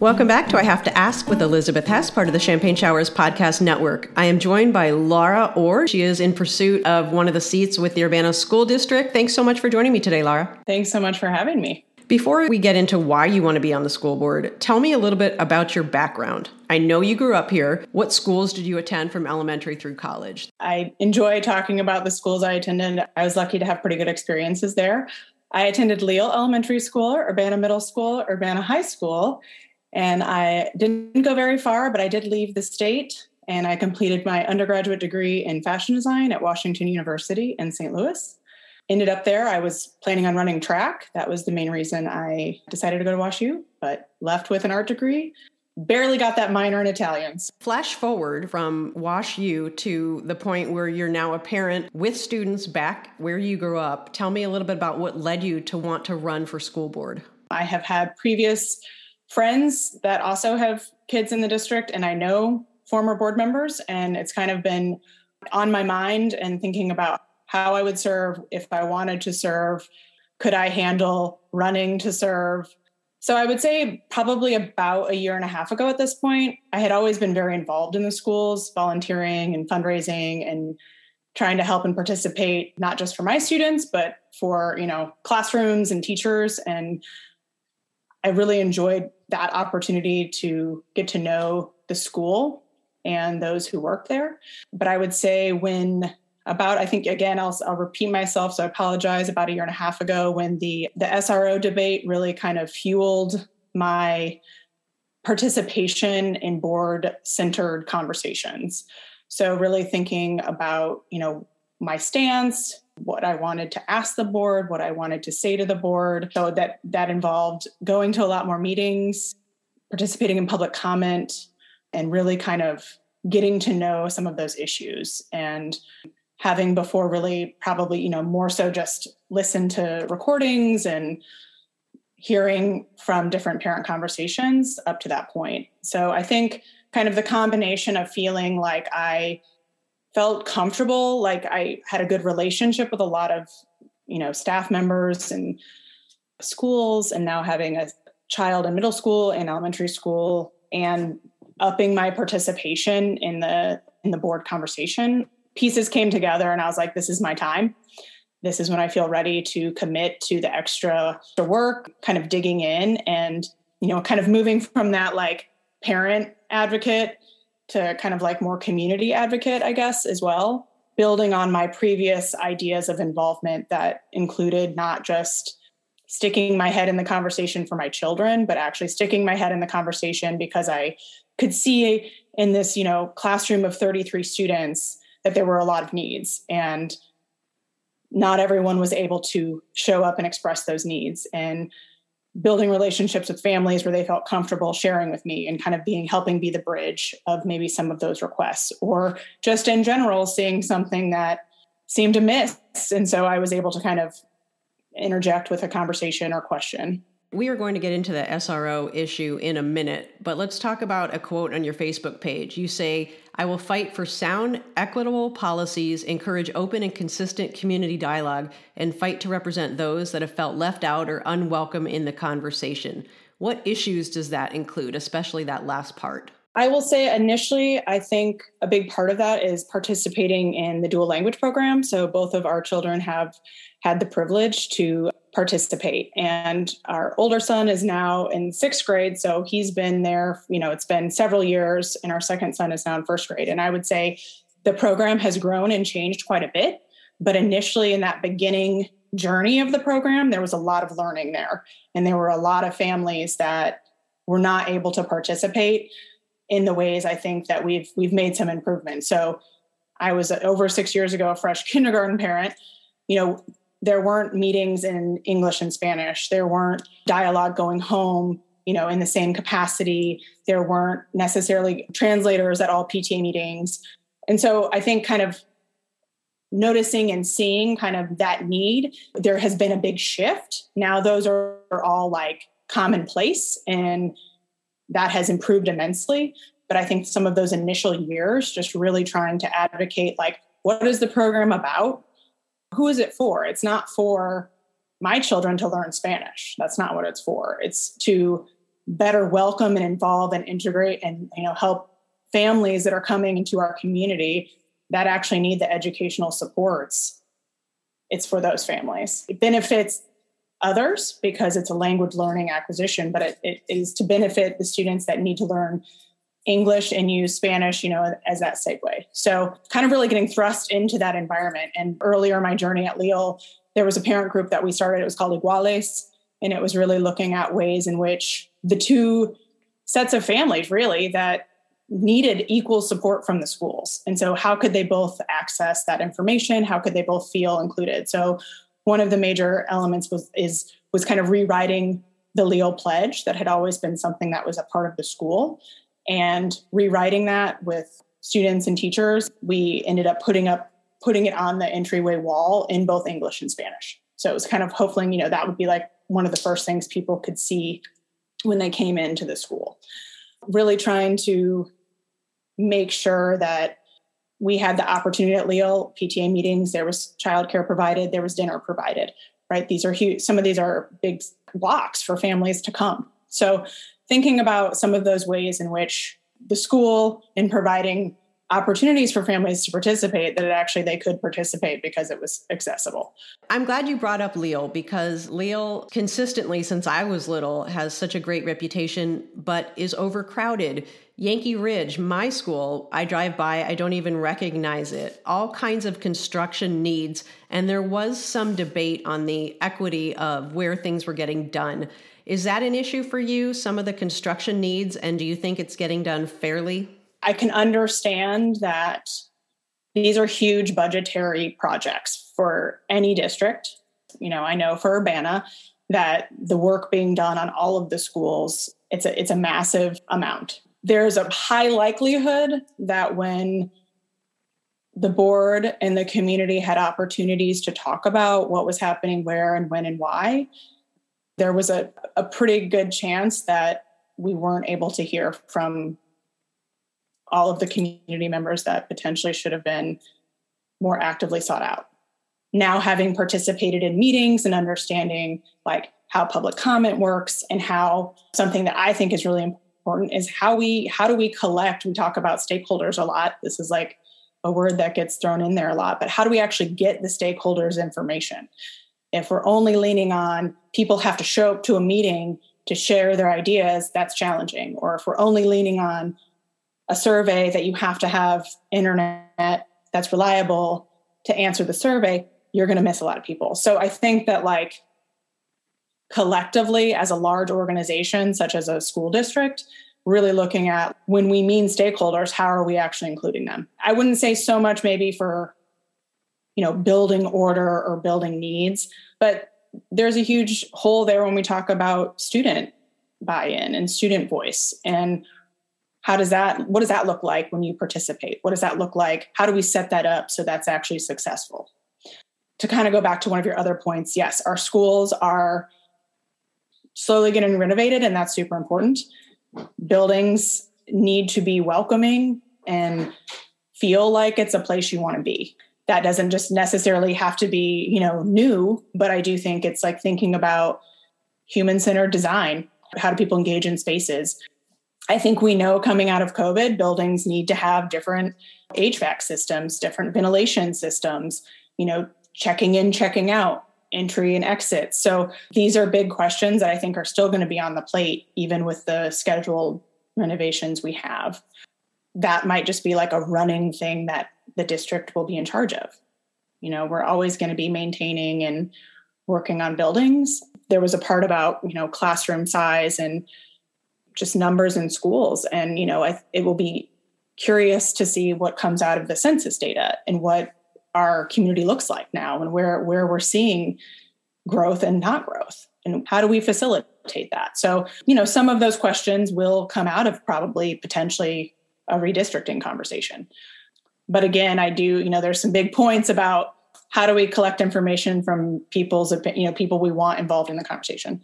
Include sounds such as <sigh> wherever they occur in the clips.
Welcome back to I Have to Ask with Elizabeth Hess, part of the Champagne Showers Podcast Network. I am joined by Laura Orr. She is in pursuit of one of the seats with the Urbana School District. Thanks so much for joining me today, Laura. Thanks so much for having me. Before we get into why you want to be on the school board, tell me a little bit about your background. I know you grew up here. What schools did you attend from elementary through college? I enjoy talking about the schools I attended. I was lucky to have pretty good experiences there. I attended Leal Elementary School, Urbana Middle School, Urbana High School, and I didn't go very far, but I did leave the state and I completed my undergraduate degree in fashion design at Washington University in St. Louis ended up there. I was planning on running track. That was the main reason I decided to go to WashU, but left with an art degree. Barely got that minor in Italians. Flash forward from WashU to the point where you're now a parent with students back where you grew up. Tell me a little bit about what led you to want to run for school board. I have had previous friends that also have kids in the district, and I know former board members, and it's kind of been on my mind and thinking about how I would serve if I wanted to serve. Could I handle running to serve? So I would say probably about a year and a half ago at this point, I had always been very involved in the schools, volunteering and fundraising and trying to help and participate not just for my students but for, you know, classrooms and teachers and I really enjoyed that opportunity to get to know the school and those who work there. But I would say when about i think again I'll, I'll repeat myself so i apologize about a year and a half ago when the the sro debate really kind of fueled my participation in board centered conversations so really thinking about you know my stance what i wanted to ask the board what i wanted to say to the board. So that that involved going to a lot more meetings participating in public comment and really kind of getting to know some of those issues and having before really probably you know more so just listen to recordings and hearing from different parent conversations up to that point. So i think kind of the combination of feeling like i felt comfortable like i had a good relationship with a lot of you know staff members and schools and now having a child in middle school and elementary school and upping my participation in the in the board conversation pieces came together and I was like, this is my time. This is when I feel ready to commit to the extra work, kind of digging in and, you know, kind of moving from that like parent advocate to kind of like more community advocate, I guess, as well. Building on my previous ideas of involvement that included not just sticking my head in the conversation for my children, but actually sticking my head in the conversation because I could see in this, you know, classroom of 33 students that there were a lot of needs and not everyone was able to show up and express those needs and building relationships with families where they felt comfortable sharing with me and kind of being helping be the bridge of maybe some of those requests or just in general seeing something that seemed amiss. And so i was able to kind of interject with a conversation or question we are going to get into the SRO issue in a minute, but let's talk about a quote on your Facebook page. You say, I will fight for sound, equitable policies, encourage open and consistent community dialogue, and fight to represent those that have felt left out or unwelcome in the conversation. What issues does that include, especially that last part? I will say initially, I think a big part of that is participating in the dual language program. So both of our children have had the privilege to participate. And our older son is now in sixth grade. So he's been there, you know, it's been several years. And our second son is now in first grade. And I would say the program has grown and changed quite a bit. But initially, in that beginning journey of the program, there was a lot of learning there. And there were a lot of families that were not able to participate in the ways I think that we've we've made some improvement. So I was over six years ago a fresh <laughs> kindergarten parent. You know, there weren't meetings in English and Spanish. There weren't dialogue going home, you know, in the same capacity. There weren't necessarily translators at all PTA meetings. And so I think kind of noticing and seeing kind of that need, there has been a big shift. Now those are, are all like commonplace and that has improved immensely. But I think some of those initial years, just really trying to advocate like, what is the program about? Who is it for? It's not for my children to learn Spanish. That's not what it's for. It's to better welcome and involve and integrate and you know help families that are coming into our community that actually need the educational supports it's for those families it benefits others because it's a language learning acquisition but it, it is to benefit the students that need to learn english and use spanish you know as that segue so kind of really getting thrust into that environment and earlier my journey at Leal there was a parent group that we started it was called iguales and it was really looking at ways in which the two sets of families really that needed equal support from the schools. And so, how could they both access that information? How could they both feel included? So, one of the major elements was is was kind of rewriting the Leal pledge that had always been something that was a part of the school, and rewriting that with students and teachers. We ended up putting up putting it on the entryway wall in both English and Spanish. So it was kind of hoping, you know, that would be like one of the first things people could see when they came into the school. Really trying to make sure that we had the opportunity at Leal PTA meetings. There was childcare provided. There was dinner provided. Right. These are huge. Some of these are big blocks for families to come. So thinking about some of those ways in which the school in providing opportunities for families to participate that actually they could participate because it was accessible. I'm glad you brought up Leal because Leal consistently since I was little has such a great reputation but is overcrowded. Yankee Ridge, my school, I drive by, I don't even recognize it. All kinds of construction needs and there was some debate on the equity of where things were getting done. Is that an issue for you some of the construction needs and do you think it's getting done fairly? I can understand that these are huge budgetary projects for any district. You know, I know for Urbana that the work being done on all of the schools, it's a it's a massive amount. There's a high likelihood that when the board and the community had opportunities to talk about what was happening where and when and why, there was a, a pretty good chance that we weren't able to hear from all of the community members that potentially should have been more actively sought out. Now, having participated in meetings and understanding like how public comment works and how something that I think is really important is how we how do we collect? We talk about stakeholders a lot. This is like a word that gets thrown in there a lot but how do we actually get the stakeholders information if we're only leaning on people have to show up to a meeting to share their ideas that's challenging or if we're only leaning on a survey that you have to have internet that's reliable to answer the survey, you're going to miss a lot of people. So I think that like collectively as a large organization such as a school district, really looking at when we mean stakeholders, how are we actually including them? I wouldn't say so much maybe for you know building order or building needs, but there's a huge hole there when we talk about student buy-in and student voice. And how does that what does that look like when you participate? What does that look like? How do we set that up so that's actually successful? To kind of go back to one of your other points yes our schools are slowly getting renovated and that's super important. Buildings need to be welcoming and feel like it's a place you want to be that doesn't just necessarily have to be you know new but i do think it's like thinking about human centered design how do people engage in spaces I think we know coming out of COVID, buildings need to have different HVAC systems, different ventilation systems, you know, checking in, checking out, entry and exit. So these are big questions that I think are still going to be on the plate, even with the scheduled renovations we have. That might just be like a running thing that the district will be in charge of. You know, we're always going to be maintaining and working on buildings. There was a part about, you know, classroom size and just numbers in schools. And, you know, I, it will be curious to see what comes out of the census data and what our community looks like now and where, where we're seeing growth and not growth. And how do we facilitate that? So, you know, some of those questions will come out of probably potentially a redistricting conversation. But again, I do, you know, there's some big points about how do we collect information from people's, you know, people we want involved in the conversation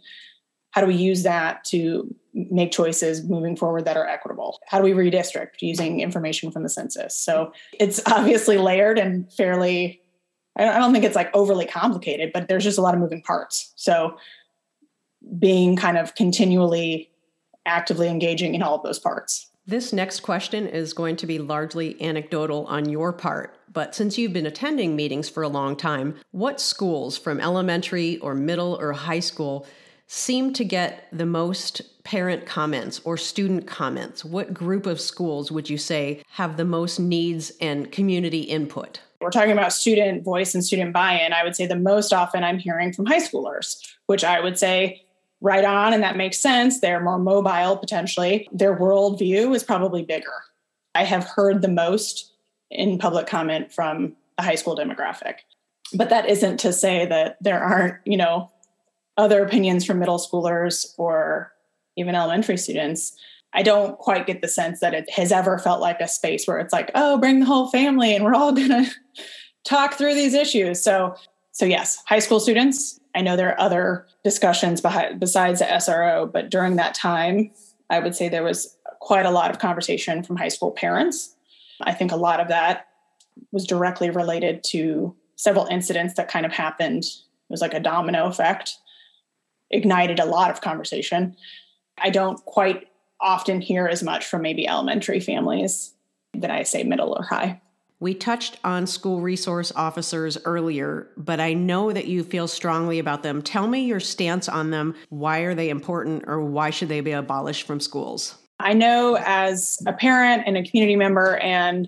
how do we use that to make choices moving forward that are equitable? How do we redistrict using information from the census? So it's obviously layered and fairly, I don't think it's like overly complicated, but there's just a lot of moving parts. So being kind of continually actively engaging in all of those parts. This next question is going to be largely anecdotal on your part, but since you've been attending meetings for a long time, what schools from elementary or middle or high school seem to get the most parent comments or student comments? What group of schools would you say have the most needs and community input? We're talking about student voice and student buy in. I would say the most often I'm hearing from high schoolers, which I would say right on, and that makes sense. They're more mobile potentially. Their worldview is probably bigger. I have heard the most in public comment from the high school demographic. But that isn't to say that there aren't, you know, other opinions from middle schoolers or even elementary students. I don't quite get the sense that it has ever felt like a space where it's like, oh, bring the whole family and we're all going <laughs> to talk through these issues. So, so yes, high school students. I know there are other discussions behind, besides the SRO, but during that time, I would say there was quite a lot of conversation from high school parents. I think a lot of that was directly related to several incidents that kind of happened. It was like a domino effect, ignited a lot of conversation. I don't quite often hear as much from maybe elementary families than I say middle or high. We touched on school resource officers earlier, but I know that you feel strongly about them. Tell me your stance on them. Why are they important or why should they be abolished from schools? I know as a parent and a community member and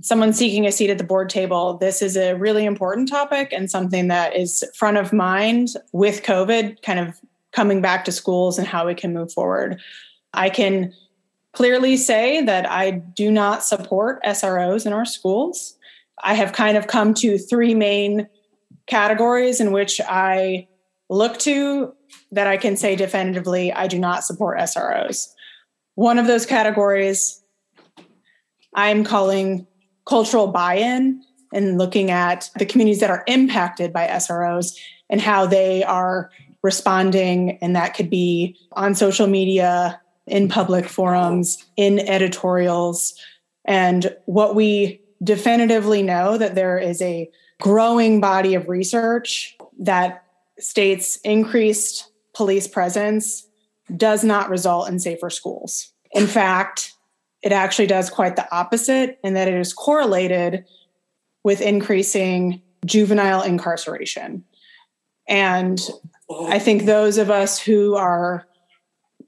someone seeking a seat at the board table, this is a really important topic and something that is front of mind with COVID kind of coming back to schools and how we can move forward. I can clearly say that I do not support SROs in our schools. I have kind of come to three main categories in which I look to that I can say definitively I do not support SROs. One of those categories I'm calling cultural buy in and looking at the communities that are impacted by SROs and how they are responding. And that could be on social media, in public forums, in editorials. And what we definitively know that there is a growing body of research that states increased police presence does not result in safer schools. In fact, it actually does quite the opposite in that it is correlated with increasing juvenile incarceration. And I think those of us who are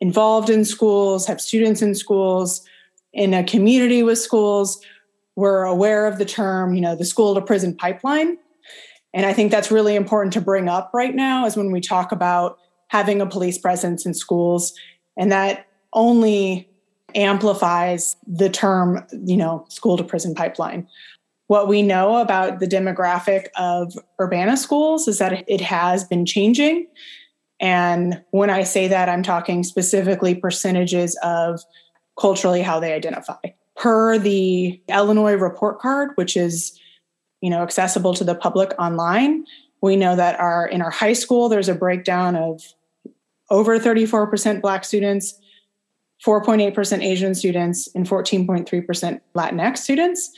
involved in schools, have students in schools, in a community with schools, we're aware of the term, you know, the school to prison pipeline. And I think that's really important to bring up right now is when we talk about having a police presence in schools. And that only amplifies the term, you know, school to prison pipeline. What we know about the demographic of Urbana schools is that it has been changing. And when I say that, I'm talking specifically percentages of culturally how they identify. Per the Illinois report card, which is you know accessible to the public online, we know that our in our high school there's a breakdown of over 34% black students, 4.8% Asian students, and 14.3% Latinx students.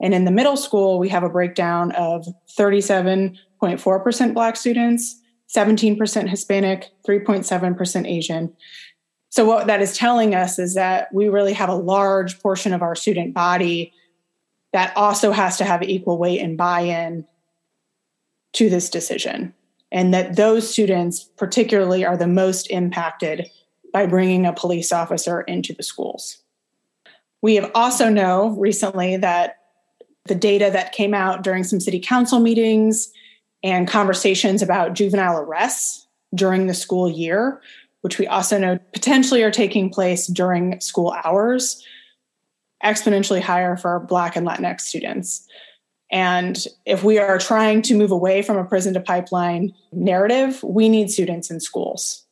And in the middle school, we have a breakdown of 37.4% black students, 17% Hispanic, 3.7% Asian. So, what that is telling us is that we really have a large portion of our student body that also has to have equal weight and buy in to this decision. And that those students, particularly, are the most impacted by bringing a police officer into the schools. We have also know recently that the data that came out during some city council meetings and conversations about juvenile arrests during the school year, which we also know potentially are taking place during school hours, exponentially higher for Black and Latinx students. And if we are trying to move away from a prison to pipeline narrative, we need students in schools.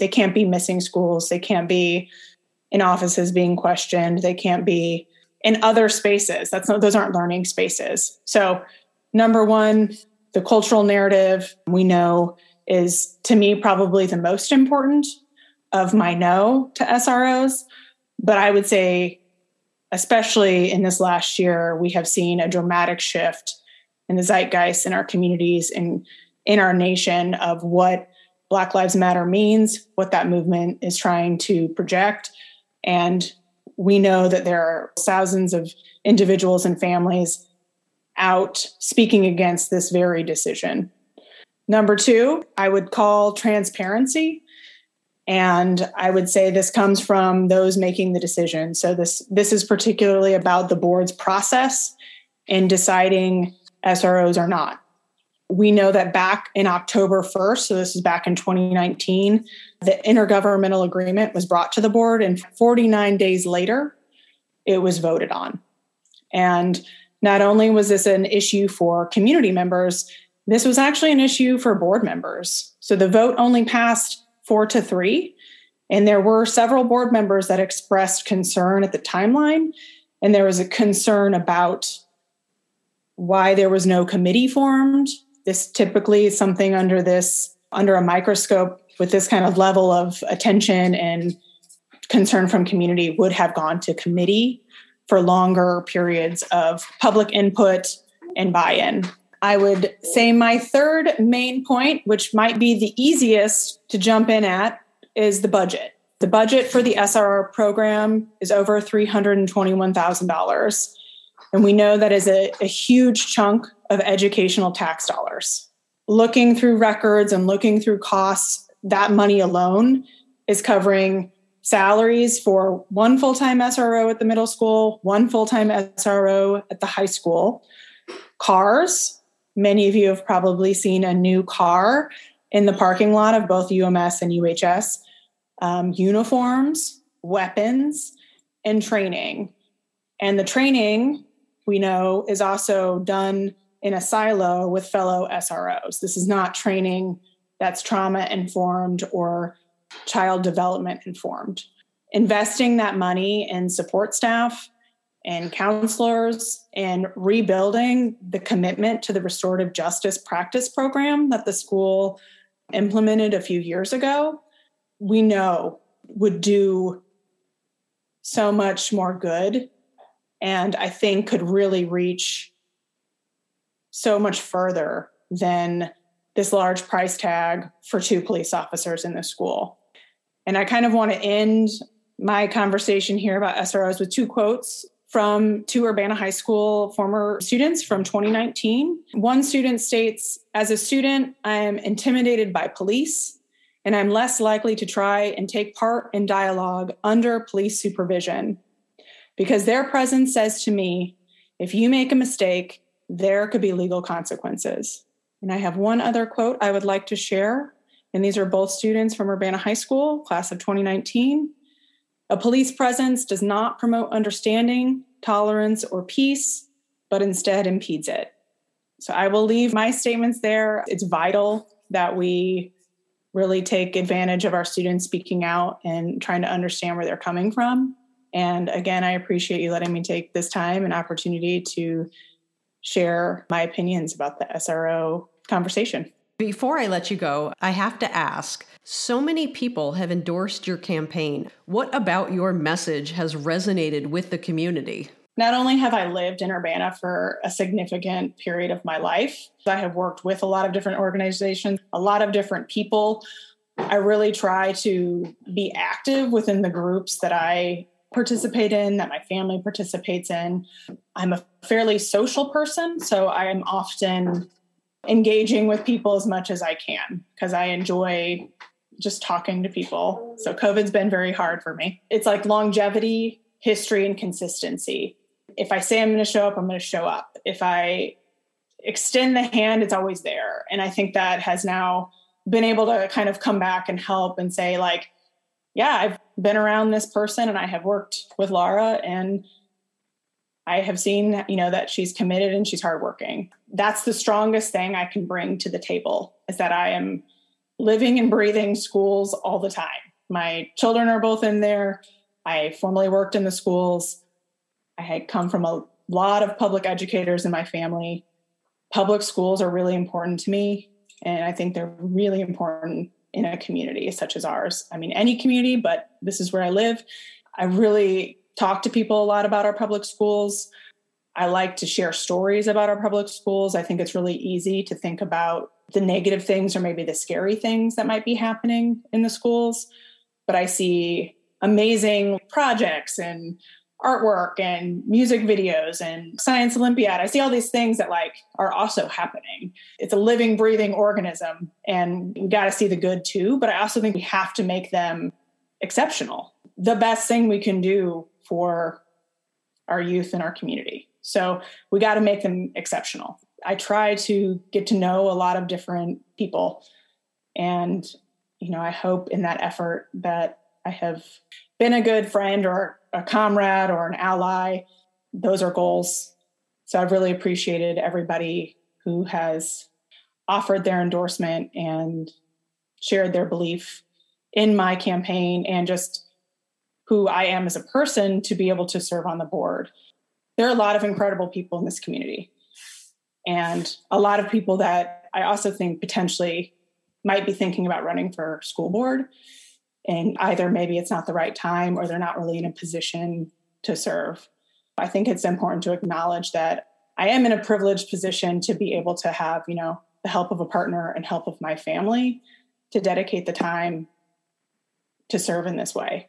They can't be missing schools. They can't be in offices being questioned. They can't be in other spaces. That's not, those aren't learning spaces. So, number one, the cultural narrative we know is to me probably the most important of my no to SROs. But I would say, especially in this last year, we have seen a dramatic shift in the zeitgeist in our communities and in our nation of what Black Lives Matter means, what that movement is trying to project. And we know that there are thousands of individuals and families out speaking against this very decision. Number two, I would call transparency. And I would say this comes from those making the decision. So this this is particularly about the board's process in deciding SROs or not. We know that back in October 1st, so this is back in 2019, the intergovernmental agreement was brought to the board, and 49 days later, it was voted on. And not only was this an issue for community members, this was actually an issue for board members. So the vote only passed four to three. And there were several board members that expressed concern at the timeline. And there was a concern about why there was no committee formed. This typically is something under this, under a microscope with this kind of level of attention and concern from community would have gone to committee for longer periods of public input and buy in. I would say my third main point, which might be the easiest to jump in at, is the budget. The budget for the SRO program is over $321,000. And we know that is a, a huge chunk of educational tax dollars. Looking through records and looking through costs, that money alone is covering salaries for one full time SRO at the middle school, one full time SRO at the high school, cars. Many of you have probably seen a new car in the parking lot of both UMS and UHS, um, uniforms, weapons, and training. And the training we know is also done in a silo with fellow SROs. This is not training that's trauma informed or child development informed. Investing that money in support staff and counselors and rebuilding the commitment to the restorative justice practice program that the school implemented a few years ago, we know would do so much more good and I think could really reach so much further than this large price tag for two police officers in the school. And I kind of want to end my conversation here about SROs with two quotes from two Urbana High School former students from 2019. One student states As a student, I am intimidated by police, and I'm less likely to try and take part in dialogue under police supervision because their presence says to me, if you make a mistake, there could be legal consequences. And I have one other quote I would like to share. And these are both students from Urbana High School, class of 2019. A police presence does not promote understanding, tolerance, or peace, but instead impedes it. So I will leave my statements there. It's vital that we really take advantage of our students speaking out and trying to understand where they're coming from. And again, I appreciate you letting me take this time and opportunity to share my opinions about the SRO conversation. Before I let you go, I have to ask so many people have endorsed your campaign. What about your message has resonated with the community? Not only have I lived in Urbana for a significant period of my life, I have worked with a lot of different organizations, a lot of different people. I really try to be active within the groups that I participate in, that my family participates in. I'm a fairly social person, so I am often engaging with people as much as I can because I enjoy just talking to people. So COVID's been very hard for me. It's like longevity, history, and consistency. If I say I'm going to show up, I'm going to show up. If I extend the hand, it's always there. And I think that has now been able to kind of come back and help and say, like, yeah, I've been around this person and I have worked with Laura and I have seen, you know, that she's committed and she's hardworking. That's the strongest thing I can bring to the table is that I am living and breathing schools all the time. My children are both in there. I formerly worked in the schools. I had come from a lot of public educators in my family. Public schools are really important to me, and I think they're really important in a community such as ours. I mean, any community, but this is where I live. I really talk to people a lot about our public schools. I like to share stories about our public schools. I think it's really easy to think about the negative things or maybe the scary things that might be happening in the schools. But I see amazing projects and artwork and music videos and science olympiad. I see all these things that like are also happening. It's a living breathing organism and we got to see the good too but i also think we have to make them exceptional the best thing we can do for our youth and our community. So we got to make them exceptional. I try to get to know a lot of different people and you know i hope in that effort that i have been a good friend or a comrade or an ally. Those are goals. So I've really appreciated everybody who has offered their endorsement and shared their belief in my campaign and just who I am as a person to be able to serve on the board. There are a lot of incredible people in this community and a lot of people that I also think potentially might be thinking about running for school board and either maybe it's not the right time or they're not really in a position to serve. I think it's important to acknowledge that I am in a privileged position to be able to have, you know, the help of a partner and help of my family to dedicate the time to serve in this way.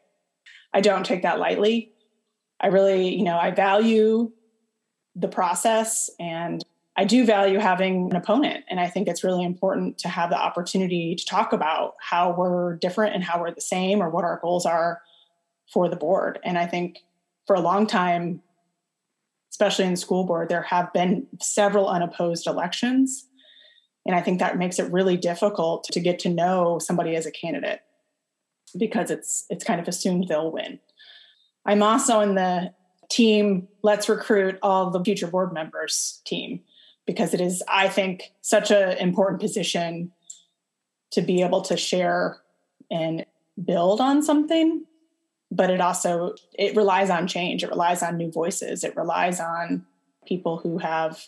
I don't take that lightly. I really, you know, I value the process and I do value having an opponent. And I think it's really important to have the opportunity to talk about how we're different and how we're the same or what our goals are for the board. And I think for a long time, especially in the school board, there have been several unopposed elections. And I think that makes it really difficult to get to know somebody as a candidate because it's it's kind of assumed they'll win. I'm also in the team let's recruit all the future board members team because it is, I think, such an important position to be able to share and build on something but it also it relies on change it relies on new voices it relies on people who have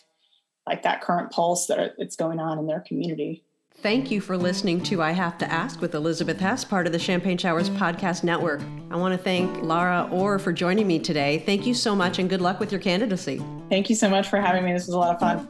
like that current pulse that it's going on in their community Thank you for listening to I Have to Ask with Elizabeth Hess, part of the Champagne Showers Podcast Network. I want to thank Laura Orr for joining me today. Thank you so much and good luck with your candidacy. Thank you so much for having me. This was a lot of fun.